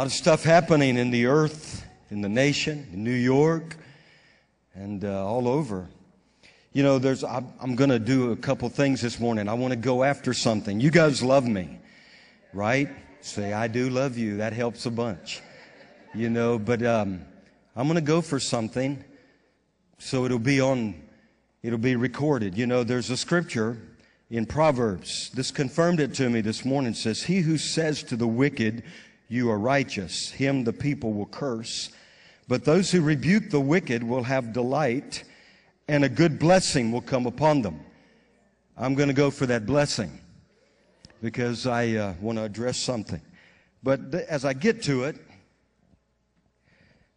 lot of stuff happening in the earth, in the nation, in New York, and uh, all over. You know, there's, I'm, I'm going to do a couple things this morning. I want to go after something. You guys love me, right? Say, I do love you. That helps a bunch. You know, but um, I'm going to go for something so it'll be on, it'll be recorded. You know, there's a scripture in Proverbs. This confirmed it to me this morning. It says, He who says to the wicked, you are righteous. Him the people will curse. But those who rebuke the wicked will have delight, and a good blessing will come upon them. I'm going to go for that blessing because I uh, want to address something. But th- as I get to it,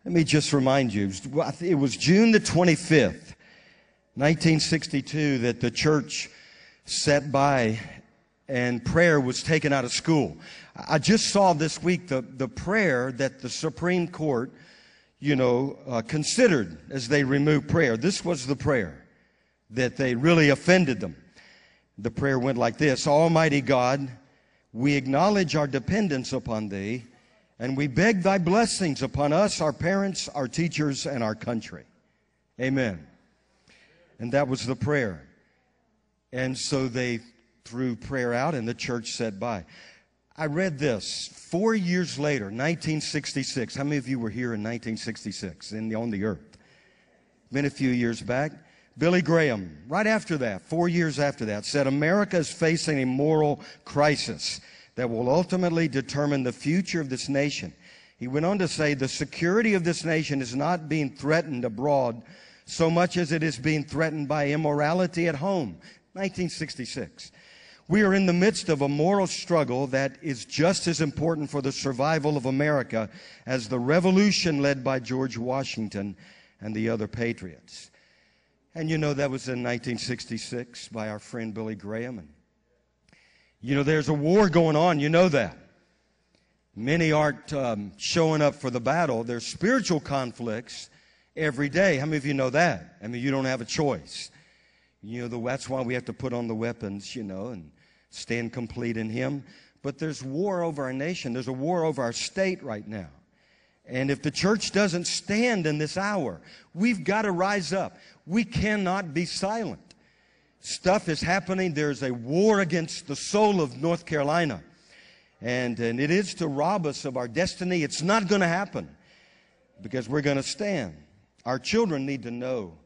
let me just remind you it was June the 25th, 1962, that the church sat by and prayer was taken out of school. I just saw this week the, the prayer that the Supreme Court, you know, uh, considered as they removed prayer. This was the prayer that they really offended them. The prayer went like this Almighty God, we acknowledge our dependence upon Thee, and we beg Thy blessings upon us, our parents, our teachers, and our country. Amen. And that was the prayer. And so they threw prayer out, and the church said bye. I read this four years later, 1966. How many of you were here in 1966 in the, on the earth? Been a few years back. Billy Graham, right after that, four years after that, said America is facing a moral crisis that will ultimately determine the future of this nation. He went on to say the security of this nation is not being threatened abroad so much as it is being threatened by immorality at home. 1966. We are in the midst of a moral struggle that is just as important for the survival of America as the revolution led by George Washington and the other patriots. And you know, that was in 1966 by our friend Billy Graham. And you know, there's a war going on. You know that. Many aren't um, showing up for the battle. There's spiritual conflicts every day. How many of you know that? I mean, you don't have a choice. You know, the, that's why we have to put on the weapons, you know, and stand complete in Him. But there's war over our nation. There's a war over our state right now. And if the church doesn't stand in this hour, we've got to rise up. We cannot be silent. Stuff is happening. There's a war against the soul of North Carolina. And, and it is to rob us of our destiny. It's not going to happen because we're going to stand. Our children need to know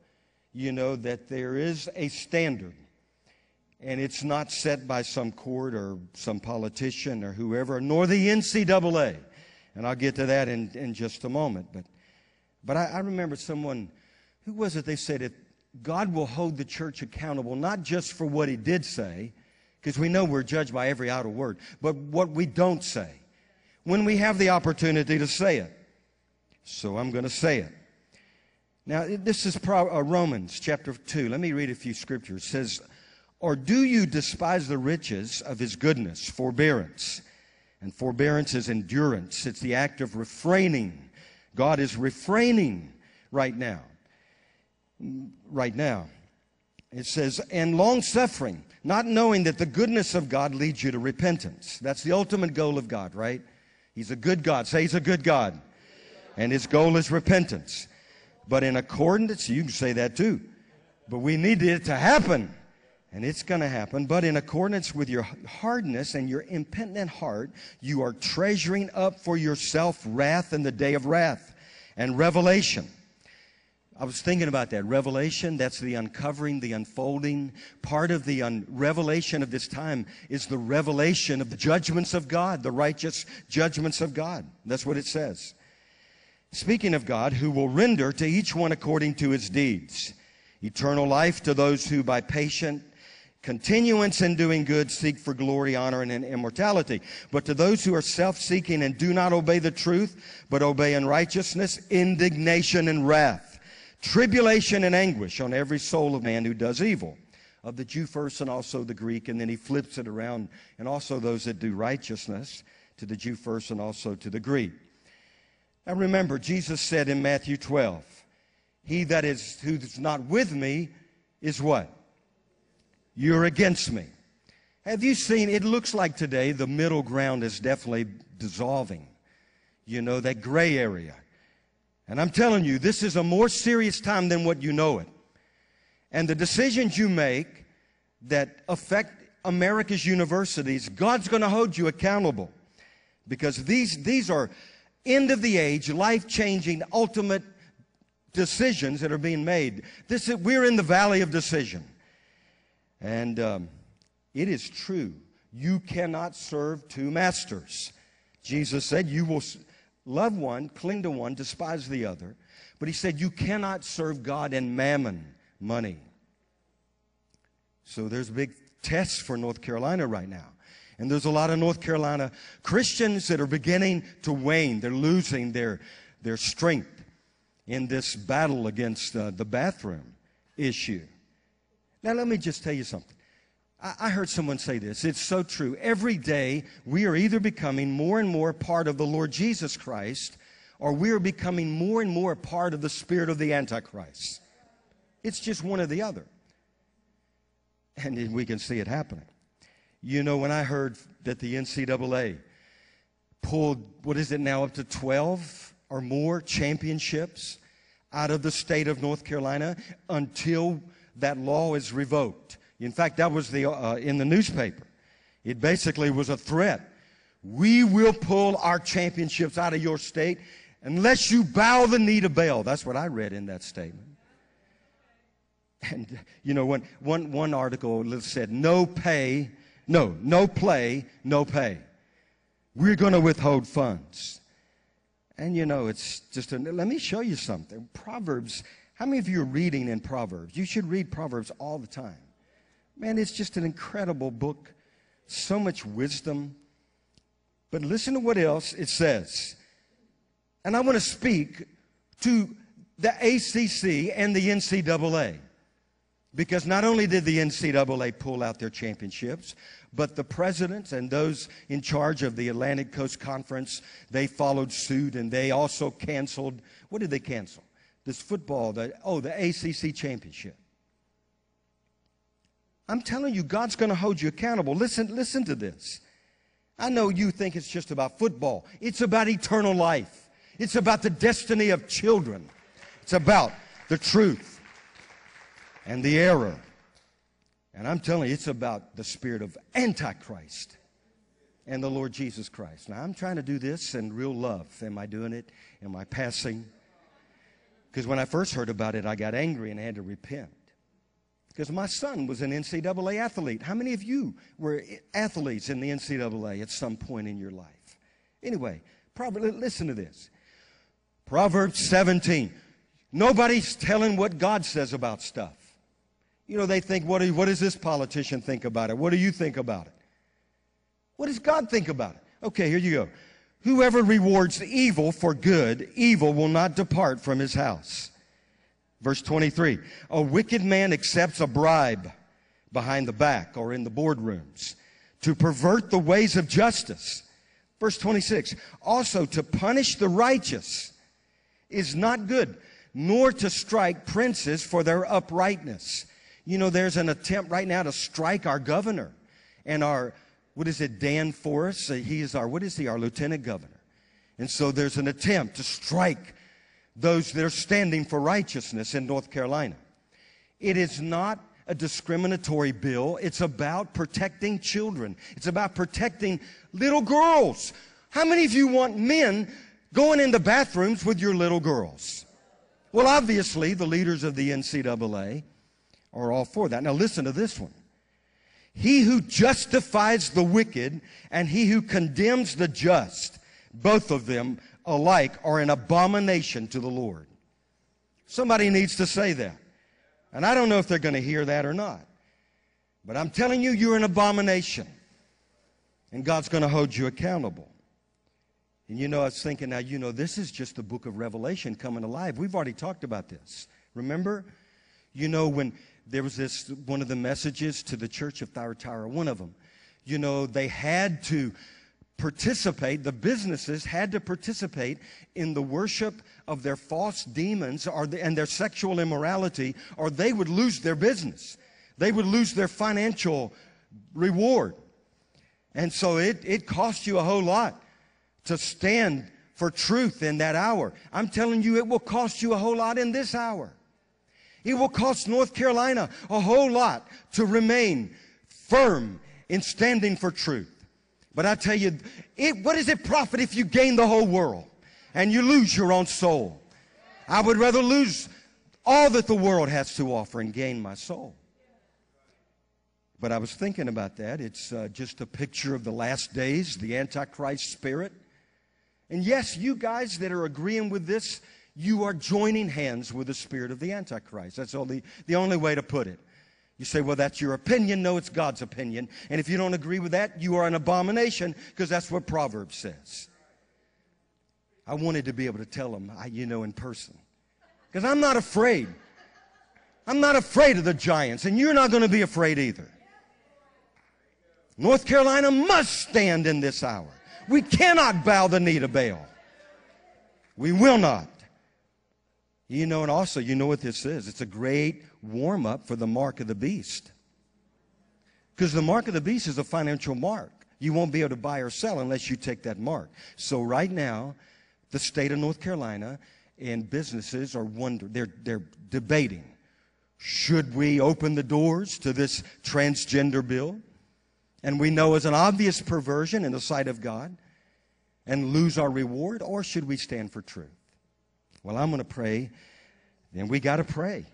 you know, that there is a standard. And it's not set by some court or some politician or whoever, nor the NCAA. And I'll get to that in, in just a moment. But, but I, I remember someone, who was it? They said that God will hold the church accountable, not just for what he did say, because we know we're judged by every outer word, but what we don't say when we have the opportunity to say it. So I'm going to say it. Now, this is uh, Romans chapter 2. Let me read a few scriptures. It says, Or do you despise the riches of his goodness, forbearance? And forbearance is endurance, it's the act of refraining. God is refraining right now. Right now. It says, and long suffering, not knowing that the goodness of God leads you to repentance. That's the ultimate goal of God, right? He's a good God. Say he's a good God. And his goal is repentance but in accordance, you can say that too. But we need it to happen. And it's going to happen. But in accordance with your hardness and your impenitent heart, you are treasuring up for yourself wrath in the day of wrath and revelation. I was thinking about that. Revelation, that's the uncovering, the unfolding. Part of the un- revelation of this time is the revelation of the judgments of God, the righteous judgments of God. That's what it says. Speaking of God, who will render to each one according to his deeds. Eternal life to those who by patient continuance in doing good seek for glory, honor, and immortality. But to those who are self-seeking and do not obey the truth, but obey unrighteousness, indignation and wrath, tribulation and anguish on every soul of man who does evil. Of the Jew first and also the Greek, and then he flips it around, and also those that do righteousness to the Jew first and also to the Greek. Now remember, Jesus said in Matthew 12, He that is who's not with me is what? You're against me. Have you seen, it looks like today the middle ground is definitely dissolving. you know, that gray area. And I'm telling you, this is a more serious time than what you know it. And the decisions you make that affect America's universities, God's going to hold you accountable. Because these, these are end of the age, life changing, ultimate decisions that are being made. This is, we're in the valley of decision. And um, it is true. You cannot serve two masters. Jesus said, You will love one, cling to one, despise the other. But he said, You cannot serve God and mammon, money. So there's a big test for North Carolina right now. And there's a lot of North Carolina Christians that are beginning to wane. They're losing their, their strength in this battle against uh, the bathroom issue. Now, let me just tell you something. I, heard someone say this. It's so true. Every day, we are either becoming more and more part of the Lord Jesus Christ, or we are becoming more and more part of the spirit of the Antichrist. It's just one or the other. And we can see it happening. You know, when I heard that the NCAA pulled, what is it now, up to 12 or more championships out of the state of North Carolina until that law is revoked. In fact, that was the, uh, in the newspaper. It basically was a threat. We will pull our championships out of your state unless you bow the knee to Baal. That's what I read in that statement. And, you know, when, one, one article said, no pay no, no play, no pay. We're going to withhold funds. And you know, it's just, a, let me show you something. Proverbs, how many of you are reading in Proverbs? You should read Proverbs all the time. Man, it's just an incredible book. So much wisdom. But listen to what else it says. And I want to speak to the ACC and the NCAA. Because not only did the NCAA pull out their championships, but the presidents and those in charge of the Atlantic Coast Conference, they followed suit and they also canceled. What did they cancel? This football, the, oh, the ACC championship. I'm telling you, God's going to hold you accountable. Listen, listen to this. I know you think it's just about football. It's about eternal life. It's about the destiny of children. It's about the truth and the error and I'm telling you, it's about the spirit of Antichrist and the Lord Jesus Christ. Now, I'm trying to do this in real love. Am I doing it? Am I passing? Because when I first heard about it, I got angry and I had to repent. Because my son was an NCAA athlete. How many of you were athletes in the NCAA at some point in your life? Anyway, probably listen to this. Proverbs 17. Nobody's telling what God says about stuff. You know, they think, what, what does this politician think about it? What do you think about it? What does God think about it? Okay, here you go. Whoever rewards evil for good, evil will not depart from his house. Verse 23 A wicked man accepts a bribe behind the back or in the boardrooms to pervert the ways of justice. Verse 26 Also, to punish the righteous is not good, nor to strike princes for their uprightness. You know, there's an attempt right now to strike our governor and our, what is it, Dan Forest? He is our, what is he, our lieutenant governor. And so there's an attempt to strike those that are standing for righteousness in North Carolina. It is not a discriminatory bill. It's about protecting children. It's about protecting little girls. How many of you want men going into bathrooms with your little girls? Well, obviously, the leaders of the NCAA are all for that. Now listen to this one. He who justifies the wicked and he who condemns the just, both of them alike are an abomination to the Lord. Somebody needs to say that. And I don't know if they're going to hear that or not. But I'm telling you, you're an abomination. And God's going to hold you accountable. And you know, I was thinking, now, you know, this is just the book of Revelation coming alive. We've already talked about this. Remember? You know, when there was this one of the messages to the church of Thyatira, one of them. You know, they had to participate, the businesses had to participate in the worship of their false demons or the, and their sexual immorality, or they would lose their business. They would lose their financial reward. And so it, it cost you a whole lot to stand for truth in that hour. I'm telling you, it will cost you a whole lot in this hour. It will cost North Carolina a whole lot to remain firm in standing for truth. But I tell you, it, what does it profit if you gain the whole world and you lose your own soul? I would rather lose all that the world has to offer and gain my soul. But I was thinking about that. It's uh, just a picture of the last days, the Antichrist spirit. And yes, you guys that are agreeing with this, you are joining hands with the spirit of the Antichrist. That's only, the only way to put it. You say, well, that's your opinion. No, it's God's opinion. And if you don't agree with that, you are an abomination because that's what Proverbs says. I wanted to be able to tell them, I, you know, in person. Because I'm not afraid. I'm not afraid of the giants, and you're not going to be afraid either. North Carolina must stand in this hour. We cannot bow the knee to Baal. We will not. You know, and also, you know what this is? It's a great warm up for the mark of the beast. Because the mark of the beast is a financial mark. You won't be able to buy or sell unless you take that mark. So, right now, the state of North Carolina and businesses are wondering, they're, they're debating should we open the doors to this transgender bill? and we know is an obvious perversion in the sight of God and lose our reward, or should we stand for truth? Well, I'm going to pray, Then we got to pray.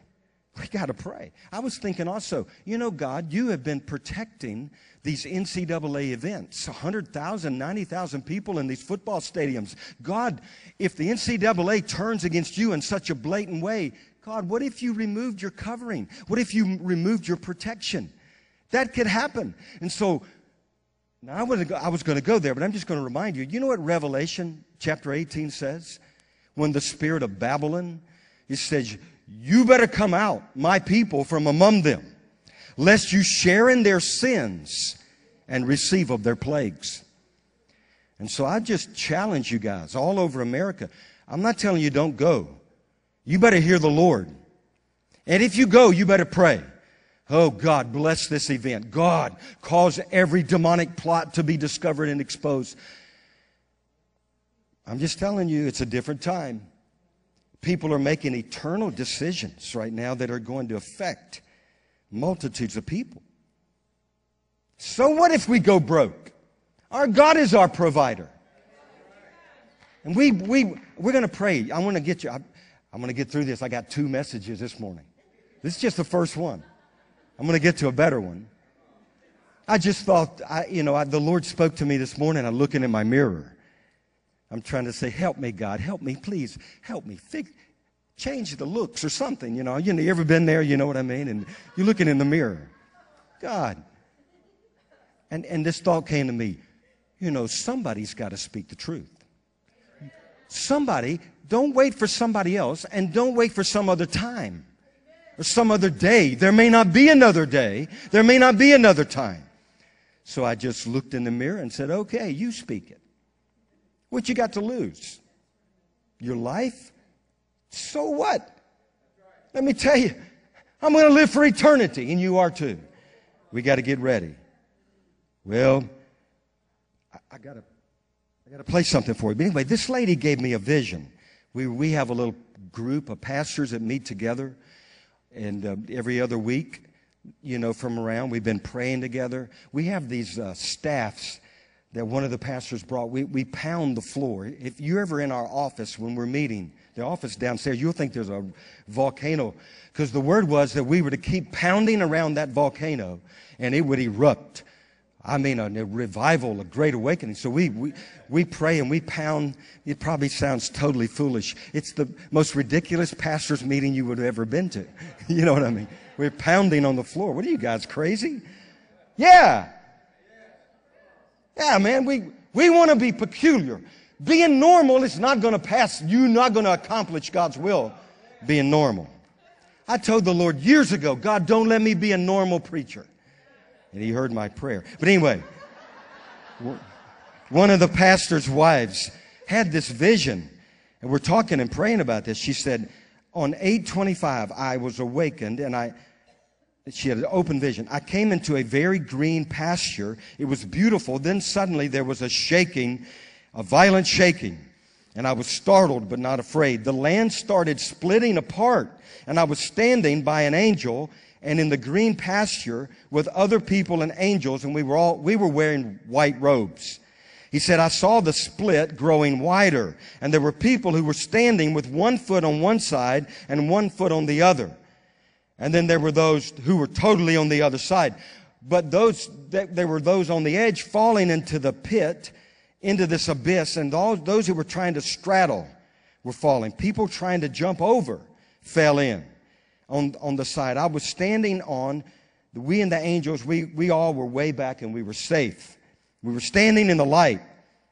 We got to pray. I was thinking also, you know, God, you have been protecting these NCAA events 100,000, 90,000 people in these football stadiums. God, if the NCAA turns against you in such a blatant way, God, what if you removed your covering? What if you removed your protection? That could happen. And so, now I, I was going to go there, but I'm just going to remind you. You know what Revelation chapter 18 says? When the spirit of Babylon, he says, You better come out, my people, from among them, lest you share in their sins and receive of their plagues. And so I just challenge you guys all over America. I'm not telling you don't go. You better hear the Lord. And if you go, you better pray. Oh, God, bless this event. God, cause every demonic plot to be discovered and exposed. I'm just telling you, it's a different time. People are making eternal decisions right now that are going to affect multitudes of people. So, what if we go broke? Our God is our provider. And we, we, we're going to pray. I want to get you, I, I'm going to get through this. I got two messages this morning. This is just the first one. I'm going to get to a better one. I just thought, I, you know, I, the Lord spoke to me this morning. I'm looking in my mirror. I'm trying to say, help me, God, help me, please, help me. Change the looks or something, you know. You, know, you ever been there, you know what I mean? And you're looking in the mirror. God. And, and this thought came to me, you know, somebody's got to speak the truth. Somebody, don't wait for somebody else and don't wait for some other time or some other day. There may not be another day. There may not be another time. So I just looked in the mirror and said, okay, you speak it. What you got to lose? Your life? So what? Let me tell you, I'm going to live for eternity, and you are too. We got to get ready. Well, I, I got to I got to play something for you. But anyway, this lady gave me a vision. We, we have a little group of pastors that meet together and uh, every other week, you know, from around. We've been praying together. We have these uh, staffs that one of the pastors brought. We, we pound the floor. If you're ever in our office when we're meeting, the office downstairs, you'll think there's a volcano because the word was that we were to keep pounding around that volcano and it would erupt. I mean, a, a, revival, a great awakening. So we, we, we pray and we pound. It probably sounds totally foolish. It's the most ridiculous pastor's meeting you would have ever been to. you know what I mean? We're pounding on the floor. What are you guys, crazy? Yeah. Yeah, man, we, we want to be peculiar. Being normal is not going to pass. You're not going to accomplish God's will being normal. I told the Lord years ago, God, don't let me be a normal preacher and he heard my prayer. But anyway, one of the pastor's wives had this vision, and we're talking and praying about this. She said, on 825, I was awakened and I, she had an open vision. I came into a very green pasture. It was beautiful. Then suddenly there was a shaking, a violent shaking. and I was startled but not afraid. The land started splitting apart, and I was standing by an angel and in the green pasture with other people and angels, and we were all, we were wearing white robes. He said, I saw the split growing wider, and there were people who were standing with one foot on one side and one foot on the other. And then there were those who were totally on the other side. But those, there were those on the edge falling into the pit, into this abyss, and all, those who were trying to straddle were falling. People trying to jump over fell in on, on the side. I was standing on, we and the angels, we, we all were way back and we were safe. We were standing in the light.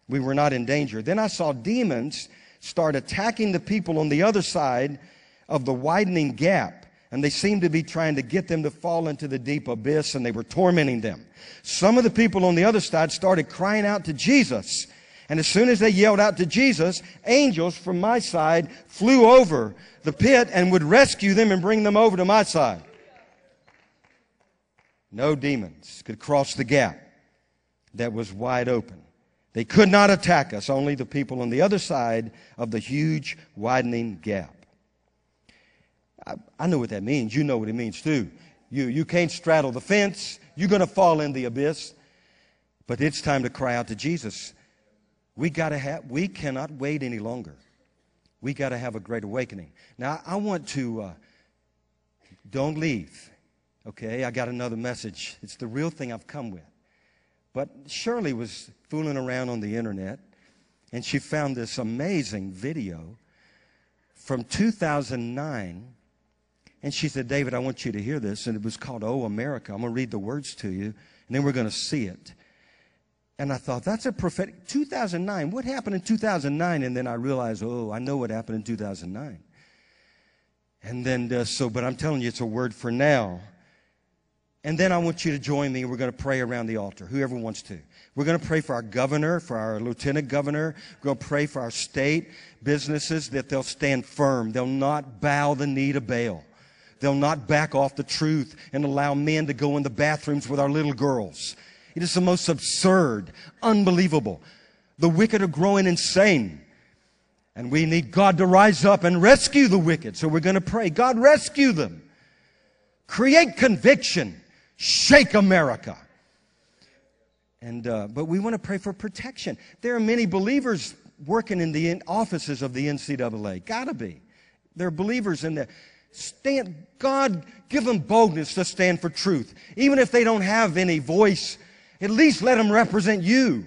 We were not in danger. Then I saw demons start attacking the people on the other side of the widening gap. And they seemed to be trying to get them to fall into the deep abyss and they were tormenting them. Some of the people on the other side started crying out to Jesus. And as soon as they yelled out to Jesus, angels from my side flew over the pit and would rescue them and bring them over to my side. No demons could cross the gap that was wide open. They could not attack us, only the people on the other side of the huge widening gap. I, I know what that means. You know what it means too. You, you can't straddle the fence. You're going to fall in the abyss. But it's time to cry out to Jesus. We gotta have, we cannot wait any longer. We got to have a great awakening. Now, I want to, uh, don't leave. Okay, I got another message. It's the real thing I've come with. But Shirley was fooling around on the internet and she found this amazing video from 2009. And she said, David, I want you to hear this. And it was called Oh America. I'm going to read the words to you, and then we're going to see it. And I thought, that's a prophetic. 2009. What happened in 2009? And then I realized, oh, I know what happened in 2009. And then, uh, so, but I'm telling you, it's a word for now. And then I want you to join me. We're going to pray around the altar, whoever wants to. We're going to pray for our governor, for our lieutenant governor. We're going to pray for our state businesses that they'll stand firm. They'll not bow the knee to Baal. They'll not back off the truth and allow men to go in the bathrooms with our little girls. It is the most absurd, unbelievable. The wicked are growing insane. And we need God to rise up and rescue the wicked. So we're going to pray, God, rescue them. Create conviction. Shake America. And, uh, but we want to pray for protection. There are many believers working in the offices of the NCAA. Gotta be. There are believers in there. Stand, God, give them boldness to stand for truth. Even if they don't have any voice, at least let them represent you.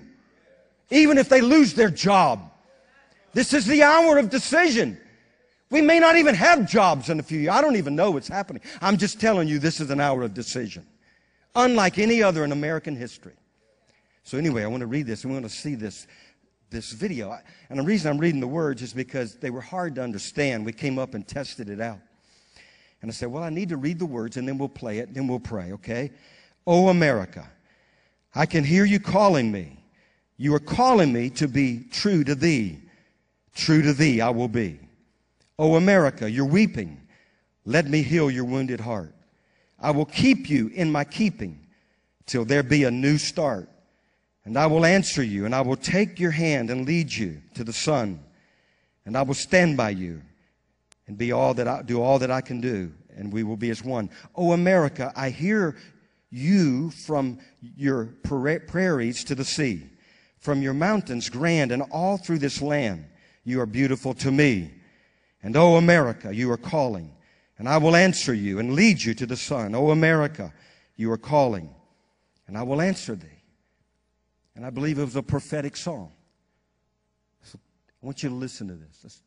Even if they lose their job. This is the hour of decision. We may not even have jobs in a few years. I don't even know what's happening. I'm just telling you this is an hour of decision unlike any other in American history. So anyway, I want to read this. We want to see this, this video. And the reason I'm reading the words is because they were hard to understand. We came up and tested it out. And I said, well, I need to read the words and then we'll play it then we'll pray, okay? Oh, America, I can hear you calling me. You are calling me to be true to thee. True to thee I will be. Oh, America, you're weeping. Let me heal your wounded heart. I will keep you in my keeping till there be a new start. And I will answer you, and I will take your hand and lead you to the sun. And I will stand by you and be all that I do all that I can do, and we will be as one. Oh, America, I hear you from your prairies to the sea, from your mountains grand, and all through this land. You are beautiful to me. And oh, America, you are calling and I will answer you and lead you to the sun. Oh, America, you are calling, and I will answer thee. And I believe it was a prophetic song. So I want you to listen to this. Let's